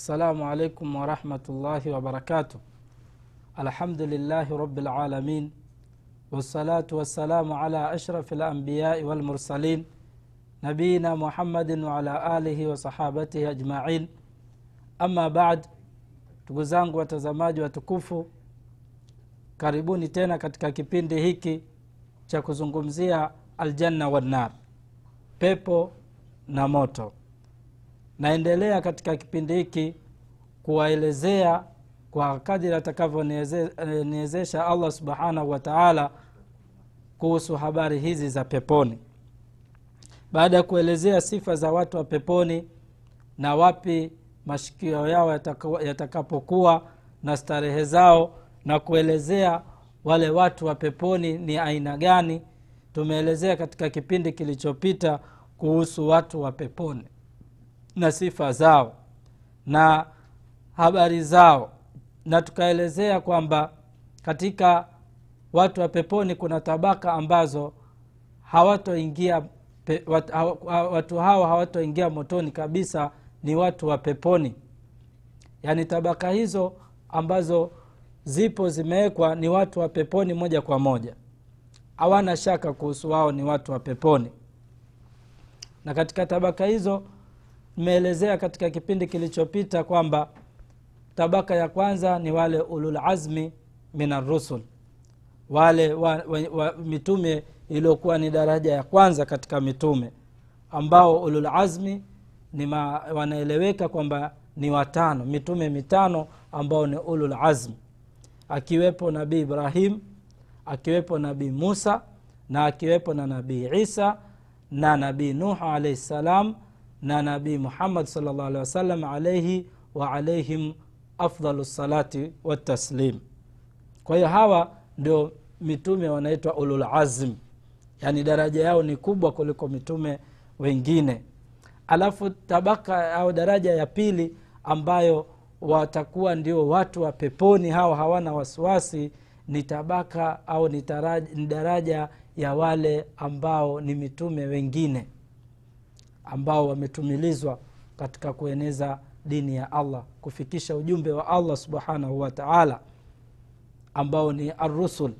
السلام عليكم ورحمة الله وبركاته الحمد لله رب العالمين والصلاة والسلام على أشرف الأنبياء والمرسلين نبينا محمد وعلى آله وصحابته أجمعين أما بعد ndugu zangu watazamaji watukufu karibuni tena katika kipindi hiki cha kuzungumzia aljanna wannar pepo na moto naendelea katika kipindi hiki kuwaelezea kwa kadiri atakavyoniwezesha allah subhanahu wa taala kuhusu habari hizi za peponi. Baada ya kuelezea sifa za watu wa peponi na wapi mashikio yao yatakapokuwa na starehe zao na kuelezea wale watu wa peponi ni aina gani tumeelezea katika kipindi kilichopita kuhusu watu wa peponi na sifa zao na habari zao. Na tukaelezea kwamba katika watu wa peponi kuna tabaka ambazo hawatoingia watu hao hawatoingia motoni kabisa ni watu wa peponi. Yaani tabaka hizo ambazo zipo zimewekwa ni watu wa peponi moja kwa moja. Hawana shaka kuhusu wao ni watu wa peponi. Na katika tabaka hizo nimeelezea katika kipindi kilichopita kwamba tabaka ya kwanza ni wale ululazmi min arrusul. Wale wa, wa, wa, mitume iliyokuwa ni daraja ya kwanza katika mitume ambao ululazmi wanaeleweka kwamba ni watano mitume mitano ambao ni ululazmi akiwepo nabii ibrahim akiwepo nabii musa na akiwepo na nabii isa na nabii nuh alaihi ssalam na nabii muhammad salllah alehi wasallam alaihi wa alaihim afdalu salati wataslim kwa hiyo hawa ndio mitume wanaitwa ululazm yani daraja yao ni kubwa kuliko mitume wengine. Alafu tabaka au daraja ya pili ambayo watakuwa ndio watu wa peponi hao hawana wasiwasi ni tabaka au ni daraja ya wale ambao ni mitume wengine ambao wametumilizwa katika kueneza dini ya allah kufikisha ujumbe wa allah subhanahu wa taala ambao ni arusul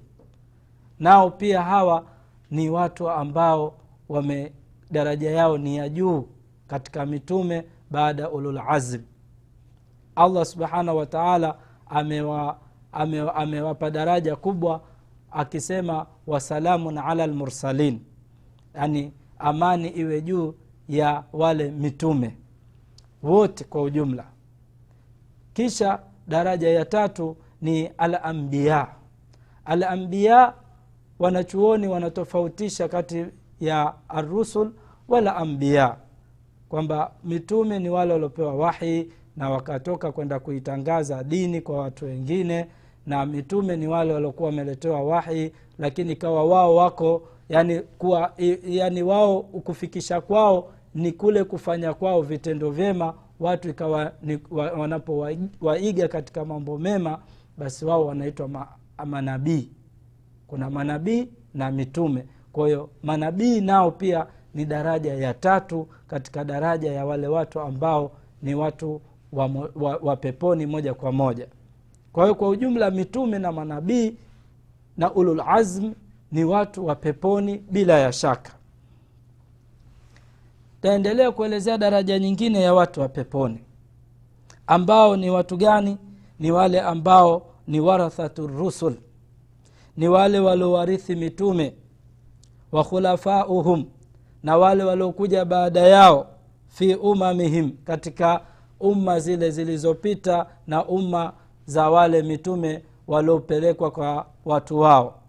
nao pia hawa ni watu ambao wame daraja yao ni ya juu katika mitume baada ululazm allah subhanahu wa taala amewapa ame, ame daraja kubwa akisema wasalamun ala lmursalin yani amani iwe juu ya wale mitume wote kwa ujumla. Kisha daraja ya tatu ni alambiya alambiya wanachuoni wanatofautisha kati ya arusul wala ambiya kwamba mitume ni wale waliopewa wahi na wakatoka kwenda kuitangaza dini kwa watu wengine na mitume ni wale waliokuwa wameletewa wahi lakini kawa wao wako yani kuwa yani wao kufikisha kwao ni kule kufanya kwao vitendo vyema watu ikawa wa, wanapowaiga katika mambo mema basi wao wanaitwa ma, manabii. Kuna manabii na mitume. Kwa hiyo manabii nao pia ni daraja ya tatu katika daraja ya wale watu ambao ni watu wa, wa, wa peponi moja kwa moja. Kwa hiyo kwa ujumla mitume na manabii na ululazm ni watu wa peponi bila ya shaka. Taendelea kuelezea daraja nyingine ya watu wa peponi. Ambao ni watu gani? Ni wale ambao ni warathatu rusul. Ni wale waliowarithi mitume. Wa khulafauhum. Na wale waliokuja baada yao fi umamihim katika umma zile zilizopita na umma za wale mitume waliopelekwa kwa watu wao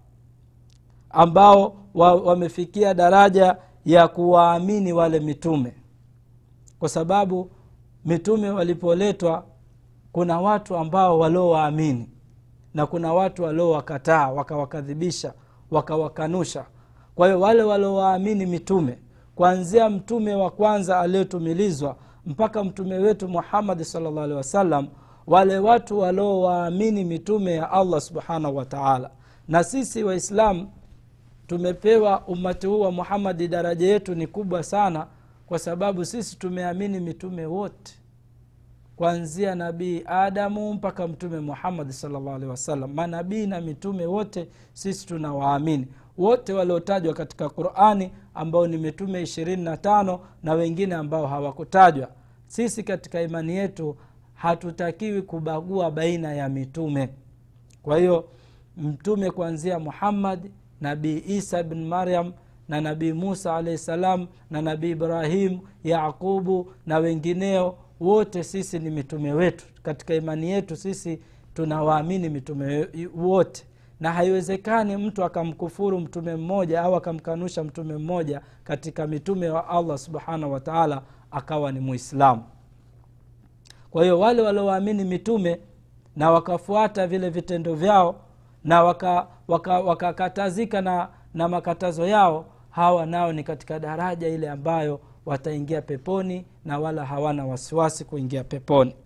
ambao wamefikia wa daraja ya kuwaamini wale mitume. Kwa sababu mitume walipoletwa kuna watu ambao waliowaamini na kuna watu waliowakataa wakawakadhibisha wakawakanusha. Kwa hiyo wale waliowaamini mitume kuanzia mtume wa kwanza aliyotumilizwa mpaka mtume wetu muhammadi salllah alehi wasallam wale watu waliowaamini mitume ya allah subhanahu wataala na sisi waislamu tumepewa umati huu wa muhamadi daraja yetu ni kubwa sana kwa sababu sisi tumeamini mitume wote kuanzia nabii adamu mpaka mtume muhammadi salllah wasallam. Manabii na mitume wote sisi tunawaamini. Wote waliotajwa katika qurani ambao ni mitume ishirini na tano na wengine ambao hawakutajwa. Sisi katika imani yetu hatutakiwi kubagua baina ya mitume. Kwa hiyo mtume kuanzia muhammad nabii isa bin maryam na nabii musa alahi salam na nabii ibrahim yaqubu na wengineo. Wote sisi ni mitume wetu. Katika imani yetu sisi tunawaamini mitume wote. Na haiwezekani mtu akamkufuru mtume mmoja au akamkanusha mtume mmoja katika mitume wa allah subhanahu wataala akawa ni muislamu. Kwa hiyo wale waliowaamini mitume na wakafuata vile vitendo vyao na wakakatazika waka, waka na, na makatazo yao hawa nao ni katika daraja ile ambayo wataingia peponi na wala hawana wasiwasi kuingia peponi.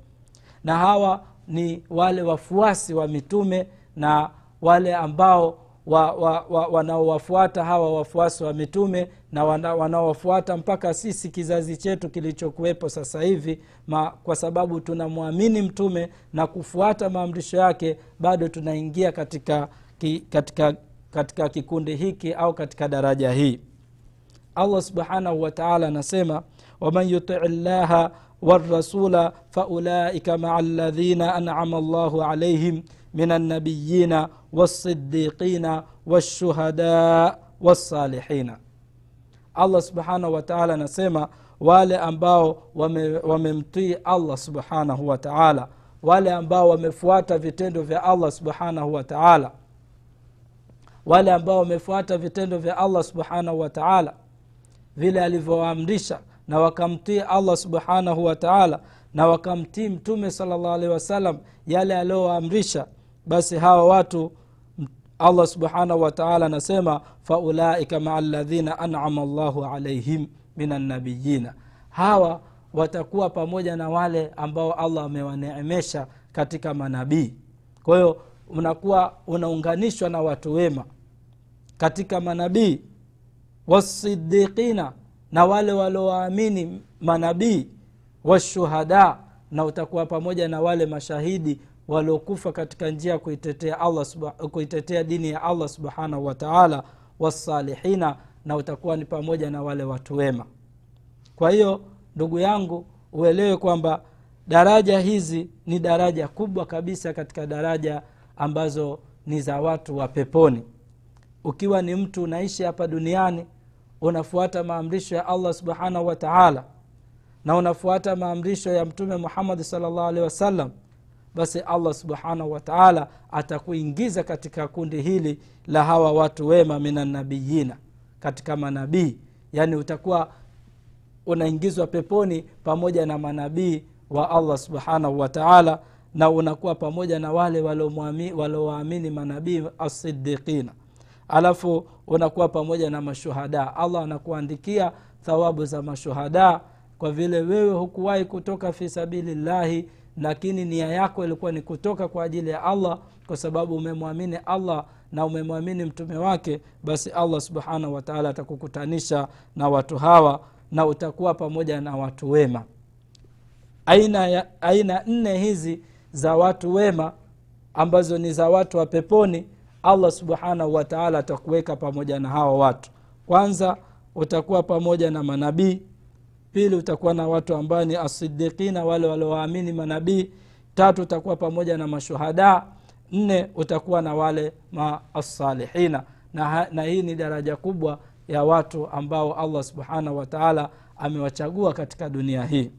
Na hawa ni wale wafuasi wa mitume na wale ambao wanaowafuata wa, wa, wa hawa wafuasi wa mitume na wanaowafuata wana mpaka sisi kizazi chetu kilichokuwepo sasa hivi ma, kwa sababu tunamwamini mtume na kufuata maamrisho yake bado tunaingia katika, ki, katika, katika kikundi hiki au katika daraja hii. Allah subhanahu wataala anasema waman yutii llaha warasula faulaika maa ladhina anama llahu alaihim من النبيين والصديقين والشهداء والصالحين allah subhanahu wataala anasema wale ambao wamemtii wame allah subhanahu wataala wale ambao wamefuata vitendo vya allah subhanahu wataala wale ambao wamefuata vitendo vya allah subhanahu wataala vile alivyowaamrisha na wakamtii allah subhanahu wataala na wakamtii mtume salllah alehi wasallam yale aliyowaamrisha basi hawa watu allah subhanahu wataala anasema faulaika maa ladhina anama llahu alaihim min annabiyina hawa watakuwa pamoja na wale ambao allah amewaneemesha katika manabii. Kwa hiyo unakuwa unaunganishwa na watu wema katika manabii wasidiqina na wale waliowaamini manabii washuhada na utakuwa pamoja na wale mashahidi waliokufa katika njia ya kuitetea, kuitetea dini ya allah subhanahu wataala wasalihina na utakuwa ni pamoja na wale watu wema. Kwa hiyo ndugu yangu uelewe kwamba daraja hizi ni daraja kubwa kabisa katika daraja ambazo ni za watu wa peponi. Ukiwa ni mtu unaishi hapa duniani unafuata maamrisho ya allah subhanahu wataala na unafuata maamrisho ya mtume muhammadi salllah alehi wasallam basi allah subhanahu wataala atakuingiza katika kundi hili la hawa watu wema minanabiyina katika manabii. Yaani utakuwa unaingizwa peponi pamoja na manabii wa allah subhanahu wataala na unakuwa pamoja na wale waliowaamini manabii asidiqina alafu unakuwa pamoja na mashuhada. Allah anakuandikia thawabu za mashuhada kwa vile wewe hukuwahi kutoka fi sabilillahi lakini nia yako ilikuwa ni kutoka kwa ajili ya allah kwa sababu umemwamini allah na umemwamini mtume wake basi allah subhanahu wataala atakukutanisha na watu hawa na utakuwa pamoja na watu wema. Aina, ya, aina nne hizi za watu wema ambazo ni za watu wa peponi allah subhanahu wataala atakuweka pamoja na hawa watu. Kwanza utakuwa pamoja na manabii pili utakuwa na watu ambao ni asidikina wale waliowaamini manabii. Tatu utakuwa pamoja na mashuhada. Nne utakuwa na wale maasalihina na, na hii ni daraja kubwa ya watu ambao allah subhanahu wataala amewachagua katika dunia hii.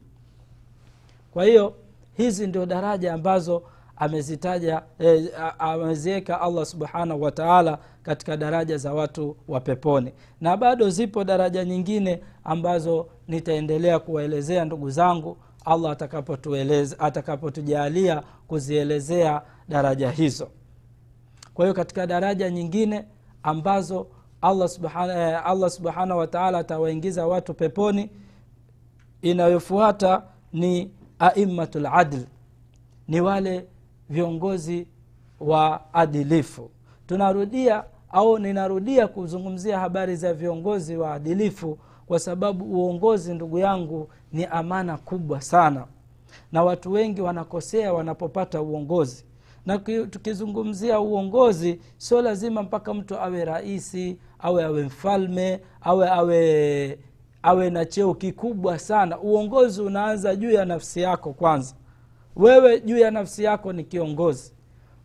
Kwa hiyo hizi ndio daraja ambazo amezitaja eh, ameziweka allah subhanahu wataala katika daraja za watu wa peponi. Na bado zipo daraja nyingine ambazo nitaendelea kuwaelezea ndugu zangu allah atakapotujalia kuzielezea daraja hizo. Kwa hiyo katika daraja nyingine ambazo allah subhanahu eh, subhanahu wataala atawaingiza watu peponi inayofuata ni aimmatu ladl ni wale viongozi wa adilifu. Tunarudia au ninarudia kuzungumzia habari za viongozi waadilifu kwa sababu uongozi ndugu yangu ni amana kubwa sana. Na watu wengi wanakosea wanapopata uongozi. Na tukizungumzia uongozi sio lazima mpaka mtu awe rahisi awe awe mfalme awe awe awe na cheo kikubwa sana. Uongozi unaanza juu ya nafsi yako kwanza. Wewe juu ya nafsi yako ni kiongozi.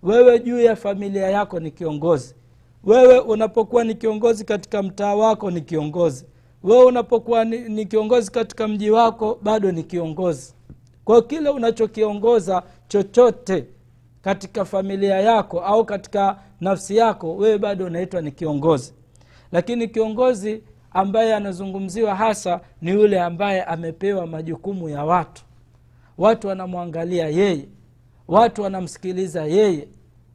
Wewe juu ya familia yako ni kiongozi wewe unapokuwa ni kiongozi katika mtaa wako ni kiongozi. Wewe unapokuwa ni, ni kiongozi katika mji wako bado ni kiongozi. Kwa kile unachokiongoza chochote katika familia yako au katika nafsi yako wewe bado unaitwa ni kiongozi. Lakini kiongozi ambaye anazungumziwa hasa ni yule ambaye amepewa majukumu ya watu. Watu wanamwangalia yeye. Watu wanamsikiliza yeye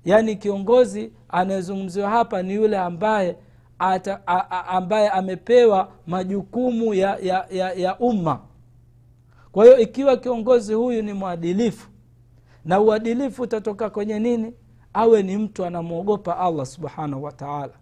yaani kiongozi anayezungumziwa hapa ni yule ambaye ata, a, a, ambaye amepewa majukumu ya, ya, ya, ya umma. Kwa hiyo ikiwa kiongozi huyu ni mwadilifu na uadilifu utatoka kwenye nini? Awe ni mtu anamwogopa allah subhanahu wataala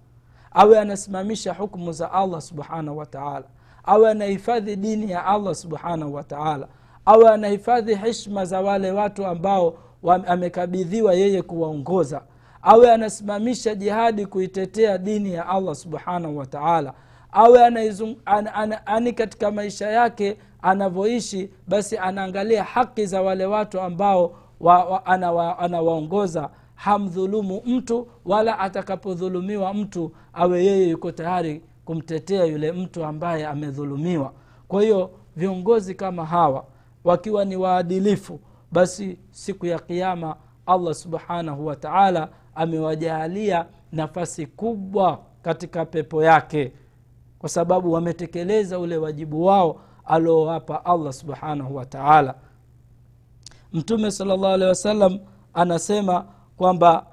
awe anasimamisha hukmu za allah subhanahu wataala awe anahifadhi dini ya allah subhanahu wataala awe anahifadhi hishma za wale watu ambao amekabidhiwa yeye kuwaongoza. Awe anasimamisha jihadi kuitetea dini ya allah subhanahu wataala awe anaizung, an, an, ani katika maisha yake anavyoishi basi anaangalia haki za wale watu ambao wa, wa, anawa, anawaongoza. Hamdhulumu mtu wala atakapodhulumiwa mtu awe yeye yuko tayari kumtetea yule mtu ambaye amedhulumiwa. Kwa hiyo viongozi kama hawa wakiwa ni waadilifu basi siku ya kiama allah subhanahu wa taala amewajaalia nafasi kubwa katika pepo yake kwa sababu wametekeleza ule wajibu wao aliowapa allah subhanahu wa taala. Mtume sala llahu alehi wasallam anasema kwamba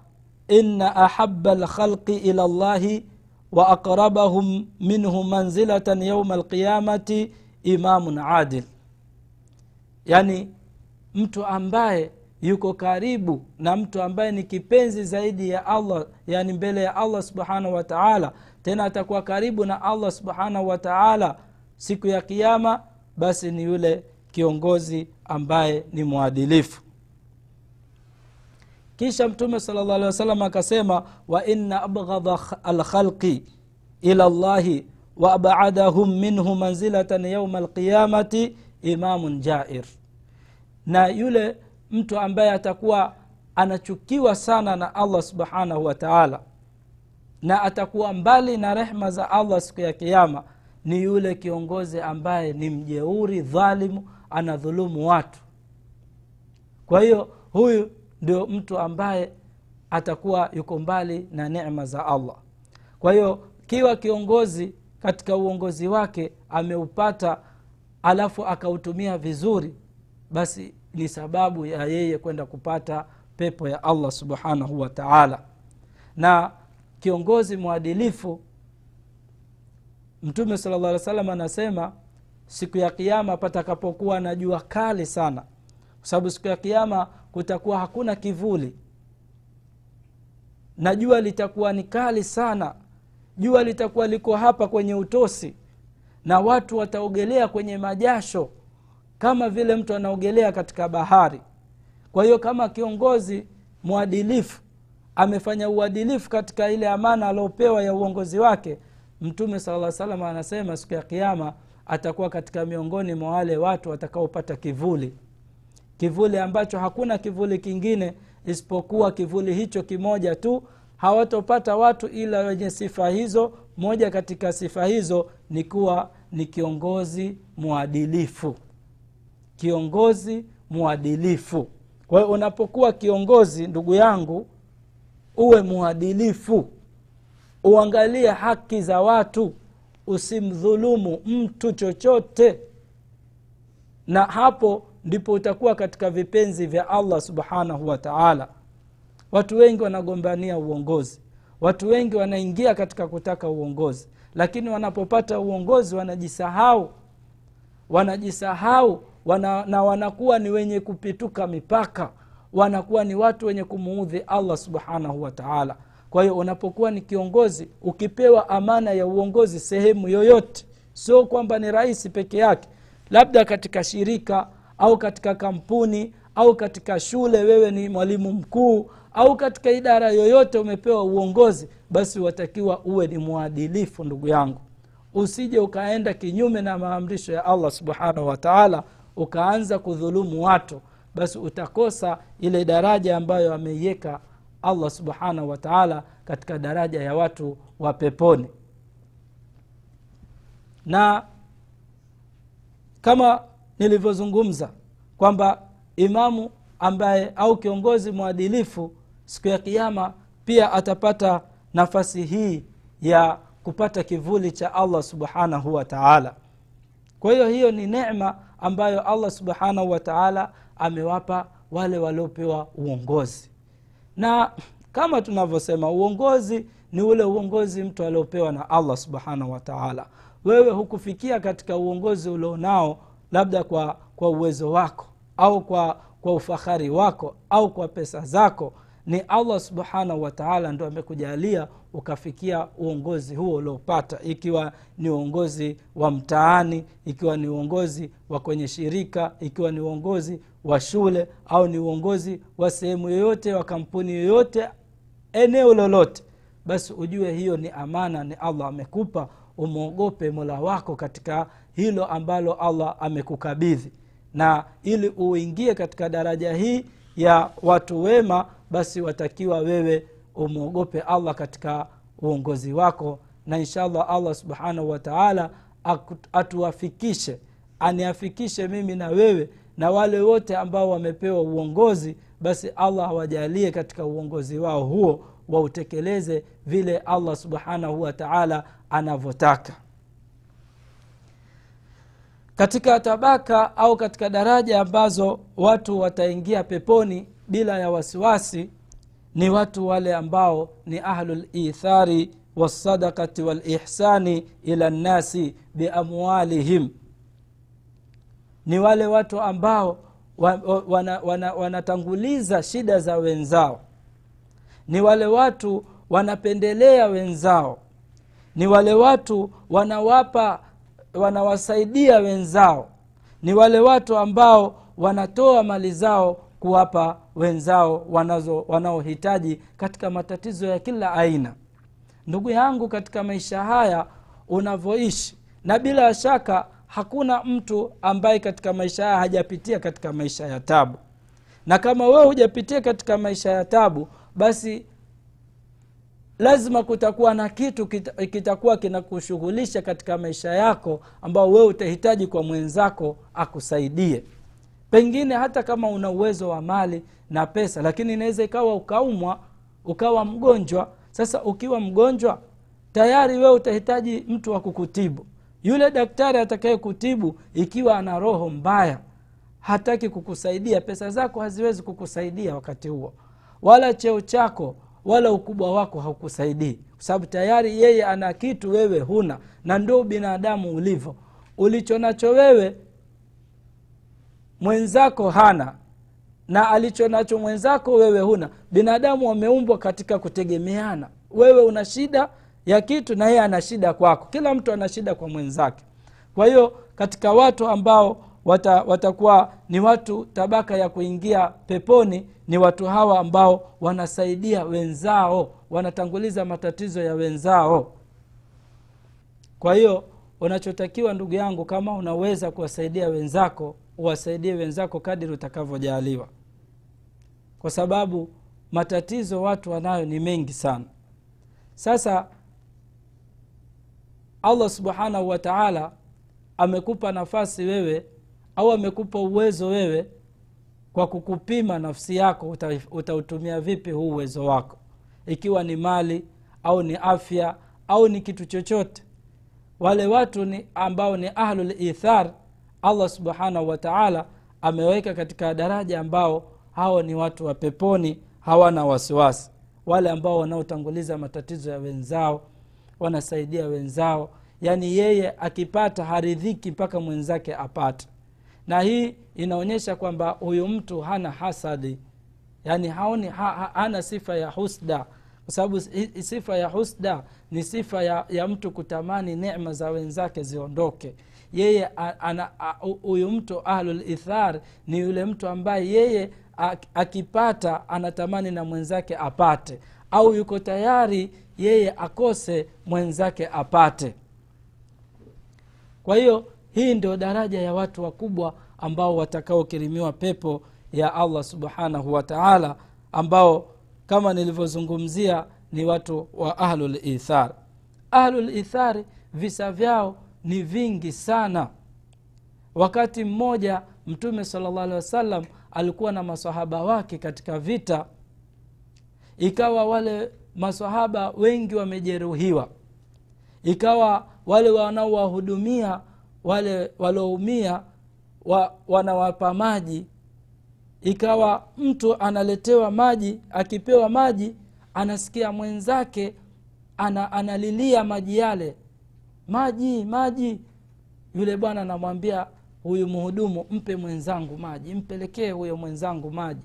inna ahaba lkhalqi ila llahi wa aqrabahum minhu manzilatan yauma alqiyamati imamun adil. Yaani mtu ambaye yuko karibu na mtu ambaye ni kipenzi zaidi ya allah yani mbele ya allah subhanahu wa taala tena atakuwa karibu na allah subhanahu wa taala siku ya kiama basi ni yule kiongozi ambaye ni mwadilifu. Kisha mtume sala llah alih akasema wa inna abghadha alkhalqi ila llahi wa abadahum minhu manzilatan yauma alqiyamati imamun jair na yule mtu ambaye atakuwa anachukiwa sana na allah subhanahu wa taala na atakuwa mbali na rehma za allah siku ya kiama ni yule kiongozi ambaye ni mjeuri dhalimu anadhulumu watu. Kwa hiyo huyu ndio mtu ambaye atakuwa yuko mbali na nema za allah. Kwa hiyo kiwa kiongozi katika uongozi wake ameupata alafu akautumia vizuri basi ni sababu ya yeye kwenda kupata pepo ya allah subhanahu wa taala. Na kiongozi mwadilifu mtume sala llah salam anasema siku ya kiama patakapokuwa na jua kali sana kwa sababu siku ya kiama kutakuwa hakuna kivuli na jua litakuwa ni kali sana jua litakuwa liko hapa kwenye utosi na watu wataogelea kwenye majasho kama vile mtu anaogelea katika bahari. Kwa hiyo kama kiongozi mwadilifu amefanya uadilifu katika ile amana aliopewa ya uongozi wake mtume sala salam anasema siku ya kiama atakuwa katika miongoni mwa wale watu watakaopata kivuli. Kivuli ambacho hakuna kivuli kingine isipokuwa kivuli hicho kimoja tu. Hawatopata watu ila wenye sifa hizo. Moja katika sifa hizo ni kuwa ni kiongozi mwadilifu kiongozi mwadilifu. Kwa hiyo unapokuwa kiongozi ndugu yangu uwe mwadilifu. Uangalie haki za watu. Usimdhulumu mtu chochote. Na hapo ndipo utakuwa katika vipenzi vya allah subhanahu wa taala. Watu wengi wanagombania uongozi. Watu wengi wanaingia katika kutaka uongozi. Lakini wanapopata uongozi wanajisahau. Wanajisahau wana, na wanakuwa ni wenye kupituka mipaka. Wanakuwa ni watu wenye kumuudhi allah subhanahu wataala kwa hiyo unapokuwa ni kiongozi ukipewa amana ya uongozi sehemu yoyote sio kwamba ni rahisi peke yake. Labda katika shirika au katika kampuni au katika shule wewe ni mwalimu mkuu au katika idara yoyote umepewa uongozi basi watakiwa uwe ni mwadilifu ndugu yangu. Usije ukaenda kinyume na maamrisho ya allah subhanahu wataala ukaanza kudhulumu watu basi utakosa ile daraja ambayo ameiweka allah subhanahu wataala katika daraja ya watu wa peponi. Na kama nilivyozungumza kwamba imamu ambaye au kiongozi mwadilifu siku ya kiama pia atapata nafasi hii ya kupata kivuli cha allah subhanahu wa taala. Kwa hiyo hiyo ni nema ambayo allah subhanahu wa taala amewapa wale waliopewa uongozi. Na kama tunavyosema uongozi ni ule uongozi mtu aliopewa na allah subhanahu wa taala. Wewe hukufikia katika uongozi ulionao labda kwa kwa uwezo wako au kwa kwa ufahari wako au kwa pesa zako ni allah subhanahu wataala ndo amekujalia ukafikia uongozi huo uliopata ikiwa ni uongozi wa mtaani ikiwa ni uongozi wa kwenye shirika ikiwa ni uongozi wa shule au ni uongozi wa sehemu yoyote wa kampuni yoyote eneo lolote basi ujue hiyo ni amana ni allah amekupa umwogope mola wako katika hilo ambalo allah amekukabidhi. Na ili uingie katika daraja hii ya watu wema basi watakiwa wewe umwogope allah katika uongozi wako na inshallah allah subhanahu wataala atuafikishe aniafikishe mimi na wewe na wale wote ambao wamepewa uongozi basi allah awajalie katika uongozi wao huo wautekeleze vile allah subhanahu wataala anavyotaka. Katika tabaka au katika daraja ambazo watu wataingia peponi bila ya wasiwasi ni watu wale ambao ni ahlulithari walsadakati walihsani ila nnasi biamwalihim ni wale watu ambao wanatanguliza wana, wana shida za wenzao. Ni wale watu wanapendelea wenzao. Ni wale watu wanawapa wanawasaidia wenzao. Ni wale watu ambao wanatoa mali zao kuwapa wenzao wanazo wanaohitaji katika matatizo ya kila aina. Ndugu yangu katika maisha haya unavyoishi na bila shaka hakuna mtu ambaye katika maisha haya hajapitia katika maisha ya tabu. Na kama wewe hujapitia katika maisha ya tabu basi lazima kutakuwa na kitu kita, kitakuwa kinakushughulisha katika maisha yako ambao wewe utahitaji kwa mwenzako akusaidie pengine hata kama una uwezo wa mali na pesa lakini inaweza ikawa ukaumwa ukawa mgonjwa. Sasa ukiwa mgonjwa tayari wewe utahitaji mtu wa kukutibu. Yule daktari atakaye kutibu ikiwa ana roho mbaya hataki kukusaidia pesa zako haziwezi kukusaidia wakati huo. Wala cheo chako wala ukubwa wako haukusaidii. Kwa sababu tayari yeye ana kitu wewe huna na ndo binadamu ulivyo. Ulicho nacho wewe mwenzako hana na alicho nacho mwenzako wewe huna binadamu wameumbwa katika kutegemeana. Wewe una shida ya kitu na yeye ana shida kwako. Kila mtu ana shida kwa mwenzake. Kwa hiyo katika watu ambao wata, watakuwa ni watu tabaka ya kuingia peponi ni watu hawa ambao wanasaidia wenzao wanatanguliza matatizo ya wenzao. Kwa hiyo unachotakiwa ndugu yangu kama unaweza kuwasaidia wenzako uwasaidie wenzako kadiri utakavyojaaliwa kwa sababu matatizo watu wanayo ni mengi sana. Sasa allah subhanahu wa taala amekupa nafasi wewe au amekupa uwezo wewe kwa kukupima nafsi yako utautumia vipi huu uwezo wako. Ikiwa ni mali au ni afya au ni kitu chochote wale watu ni ambao ni ahlulithar allah subhanahu wa taala ameweka katika daraja ambao hao ni watu wa peponi hawana wasiwasi. Wale ambao wanaotanguliza matatizo ya wenzao wanasaidia wenzao yaani yeye akipata haridhiki mpaka mwenzake apate. Na hii inaonyesha kwamba huyu mtu hana hasadi yaani haoni ha, ha, hana sifa ya husda kwa sababu sifa ya husda ni sifa ya, ya mtu kutamani nema za wenzake ziondoke. Yeye huyu mtu ahlulithar ni yule mtu ambaye yeye akipata anatamani na mwenzake apate. Au yuko tayari yeye akose mwenzake apate. Kwa hiyo hii ndio daraja ya watu wakubwa ambao watakaokirimiwa pepo ya allah subhanahu wa taala ambao kama nilivyozungumzia ni watu wa ahlulithar ahlulithari visa vyao ni vingi sana. Wakati mmoja mtume salllah alehi wasallam alikuwa na masahaba wake katika vita. Ikawa wale masahaba wengi wamejeruhiwa. Ikawa wale wanaowahudumia wale walioumia wa, wanawapa maji ikawa mtu analetewa maji akipewa maji anasikia mwenzake ana, analilia maji yale. Maji maji. Yule bwana anamwambia huyu mhudumu mpe mwenzangu maji mpelekee huyo mwenzangu maji.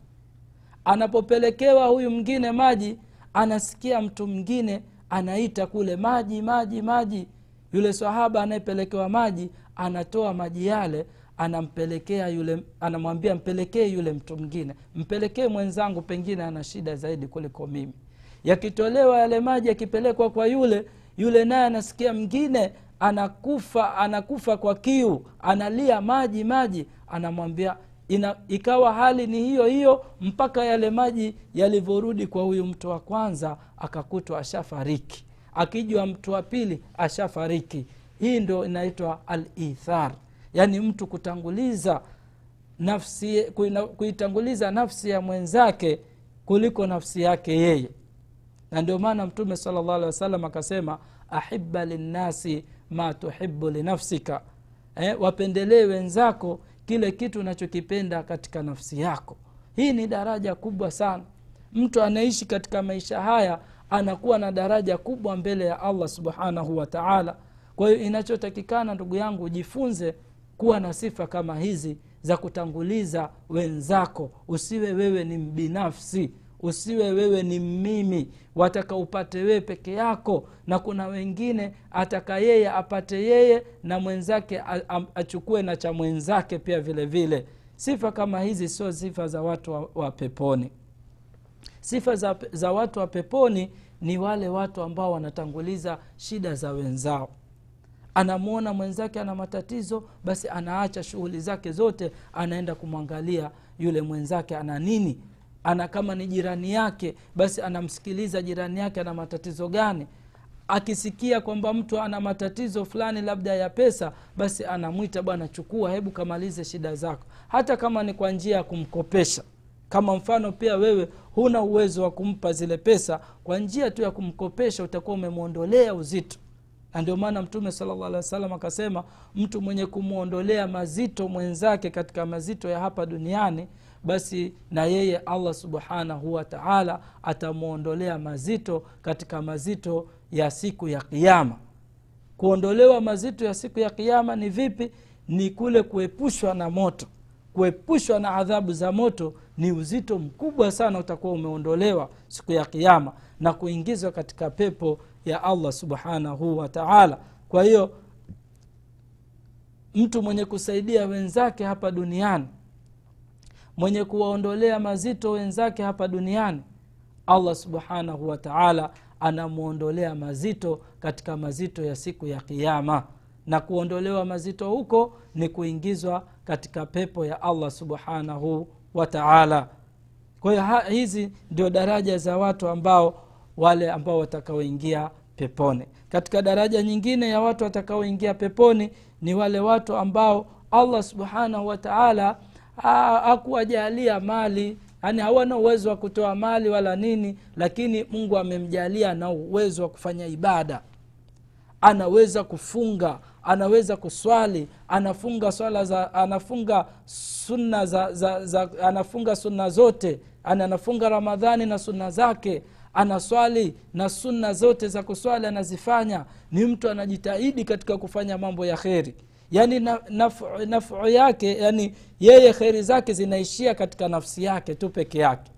Anapopelekewa huyu mwingine maji anasikia mtu mwingine anaita kule maji maji maji. Yule sahaba anayepelekewa maji anatoa maji yale anampelekea yule anamwambia mpelekee yule mtu mwingine mpelekee mwenzangu pengine ana shida zaidi kuliko mimi. Yakitolewa yale maji yakipelekwa kwa yule yule naye anasikia mwingine anakufa anakufa kwa kiu analia maji maji anamwambia ina, ikawa hali ni hiyo hiyo mpaka yale maji yalivyorudi kwa huyu mtu wa kwanza akakutwa ashafariki. Akijwa mtu wa pili ashafariki. Hii ndo inaitwa alithar yaani mtu kutanguliza nafsi kuitanguliza nafsi ya mwenzake kuliko nafsi yake yeye. Na ndio maana mtume sala llah alih wasallam akasema ahiba linnasi ma tuhibu linafsika eh, wapendelee wenzako kile kitu unachokipenda katika nafsi yako. Hii ni daraja kubwa sana. Mtu anaishi katika maisha haya anakuwa na daraja kubwa mbele ya allah subhanahu wa taala. Kwa hiyo inachotakikana ndugu yangu ujifunze kuwa na sifa kama hizi za kutanguliza wenzako. Usiwe wewe ni mbinafsi usiwe wewe ni mimi. Wataka upate wewe peke yako na kuna wengine ataka yeye apate yeye na mwenzake achukue na cha mwenzake pia vile vile. Sifa kama hizi sio sifa za watu wa, wa peponi. Sifa za, za watu wa peponi ni wale watu ambao wanatanguliza shida za wenzao anamwona mwenzake ana matatizo basi anaacha shughuli zake zote anaenda kumwangalia yule mwenzake ana nini. Ana kama ni jirani yake basi anamsikiliza jirani yake ana matatizo gani. Akisikia kwamba mtu ana matatizo fulani labda ya pesa basi anamwita bwana chukua hebu kamalize shida zako. Hata kama ni kwa njia ya kumkopesha. Kama mfano pia wewe huna uwezo wa kumpa zile pesa kwa njia tu ya kumkopesha utakuwa umemwondolea uzito na ndio maana mtume salllah alih wa sallam akasema mtu mwenye kumwondolea mazito mwenzake katika mazito ya hapa duniani basi na yeye allah subhanahu wa taala atamwondolea mazito katika mazito ya siku ya kiama kuondolewa mazito ya siku ya kiama ni vipi? Ni kule kuepushwa na moto. Kuepushwa na adhabu za moto ni uzito mkubwa sana utakuwa umeondolewa siku ya kiama na kuingizwa katika pepo ya allah subhanahu wa taala. Kwa hiyo mtu mwenye kusaidia wenzake hapa duniani mwenye kuwaondolea mazito wenzake hapa duniani allah subhanahu wa taala anamwondolea mazito katika mazito ya siku ya kiama na kuondolewa mazito huko ni kuingizwa katika pepo ya allah subhanahu wa taala. Kwa hiyo hizi ndio daraja za watu ambao wale ambao watakaoingia peponi. Katika daraja nyingine ya watu watakaoingia peponi ni wale watu ambao allah subhanahu wataala akuwajalia mali. Yaani hawana uwezo wa kutoa mali wala nini lakini mungu amemjalia na uwezo wa kufanya ibada. Anaweza kufunga anaweza kuswali anafunga swala za anafunga sunna za, za, za anafunga sunna zote. Ani anafunga ramadhani na sunna zake anaswali na sunna zote za kuswali anazifanya ni mtu anajitahidi katika kufanya mambo ya kheri. Yaani nafu naf, yake yani yeye kheri zake zinaishia katika nafsi yake tu peke yake.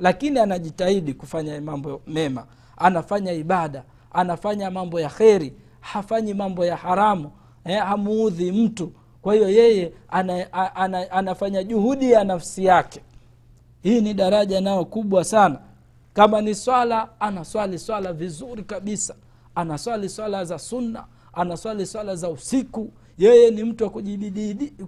Lakini anajitahidi kufanya mambo mema anafanya ibada anafanya mambo ya kheri hafanyi mambo ya haramu eh, hamuudhi mtu. Kwa hiyo yeye ana, ana, anafanya juhudi ya nafsi yake. Hii ni daraja nayo kubwa sana kama ni swala anaswali swala vizuri kabisa. Anaswali swala za sunna anaswali swala za usiku. Yeye ni mtu wa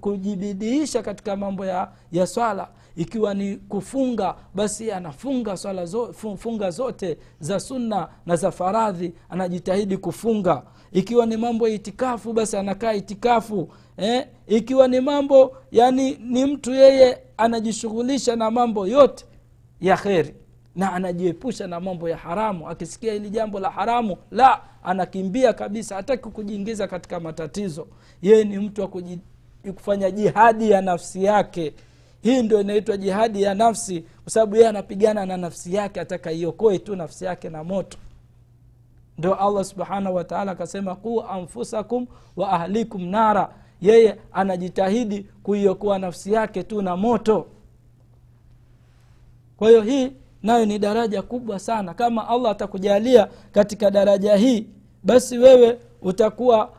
kujibidiisha katika mambo ya, ya swala. Ikiwa ni kufunga basi anafunga swala zo, funga zote za sunna na za faradhi anajitahidi kufunga. Ikiwa ni mambo ya itikafu basi anakaa itikafu eh? ikiwa ni mambo yani ni mtu yeye anajishughulisha na mambo yote ya kheri na anajiepusha na mambo ya haramu. Akisikia hili jambo la haramu la anakimbia kabisa hataki kujiingiza katika matatizo. Yeye ni mtu wa kufanya jihadi ya nafsi yake. Hii ndio inaitwa jihadi ya nafsi kwa sababu yeye anapigana na nafsi yake ataka iokoe tu nafsi yake na moto. Ndo allah subhanahu wataala akasema quu anfusakum wa ahlikum nara. Yeye anajitahidi kuiokoa nafsi yake tu na moto. Kwa hiyo hii nayo ni daraja kubwa sana. Kama allah atakujalia katika daraja hii basi wewe utakuwa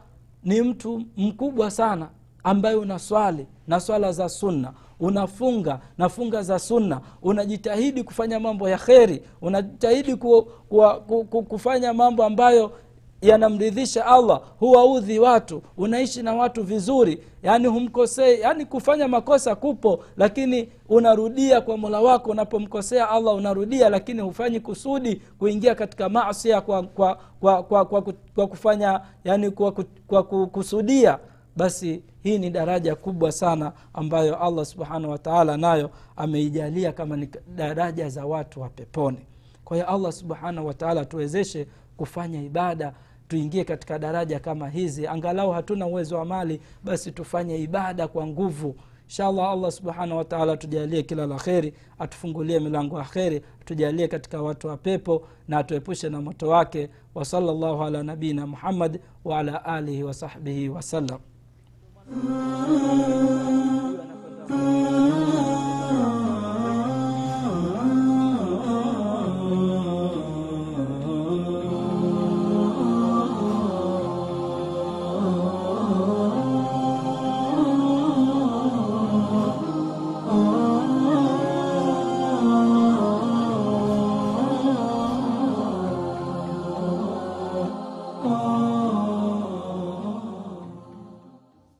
ni mtu mkubwa sana ambaye unaswali na swala za sunna. Unafunga na funga za sunna. Unajitahidi kufanya mambo ya kheri. Unajitahidi ku, ku, ku, ku, kufanya mambo ambayo yanamridhisha allah huwaudhi watu unaishi na watu vizuri yaani humkosei yaani kufanya makosa kupo lakini unarudia kwa mola wako unapomkosea allah unarudia lakini hufanyi kusudi kuingia katika masia kwa, kwa, kwa, kwa, kwa, kwa kufanya yani kwa, kwa kukusudia basi hii ni daraja kubwa sana ambayo allah subhanahu wataala nayo ameijalia kama ni daraja za watu wa peponi. Kwa hiyo allah subhanahu wataala tuwezeshe kufanya ibada tuingie katika daraja kama hizi. Angalau hatuna uwezo wa mali basi tufanye ibada kwa nguvu. Inshallah allah subhanahu wataala atujalie kila la kheri atufungulie milango ya kheri atujalie katika watu wa pepo na atuepushe na moto wake. Wasala llahu ala nabiina muhammad waala alihi wasahbihi wasallam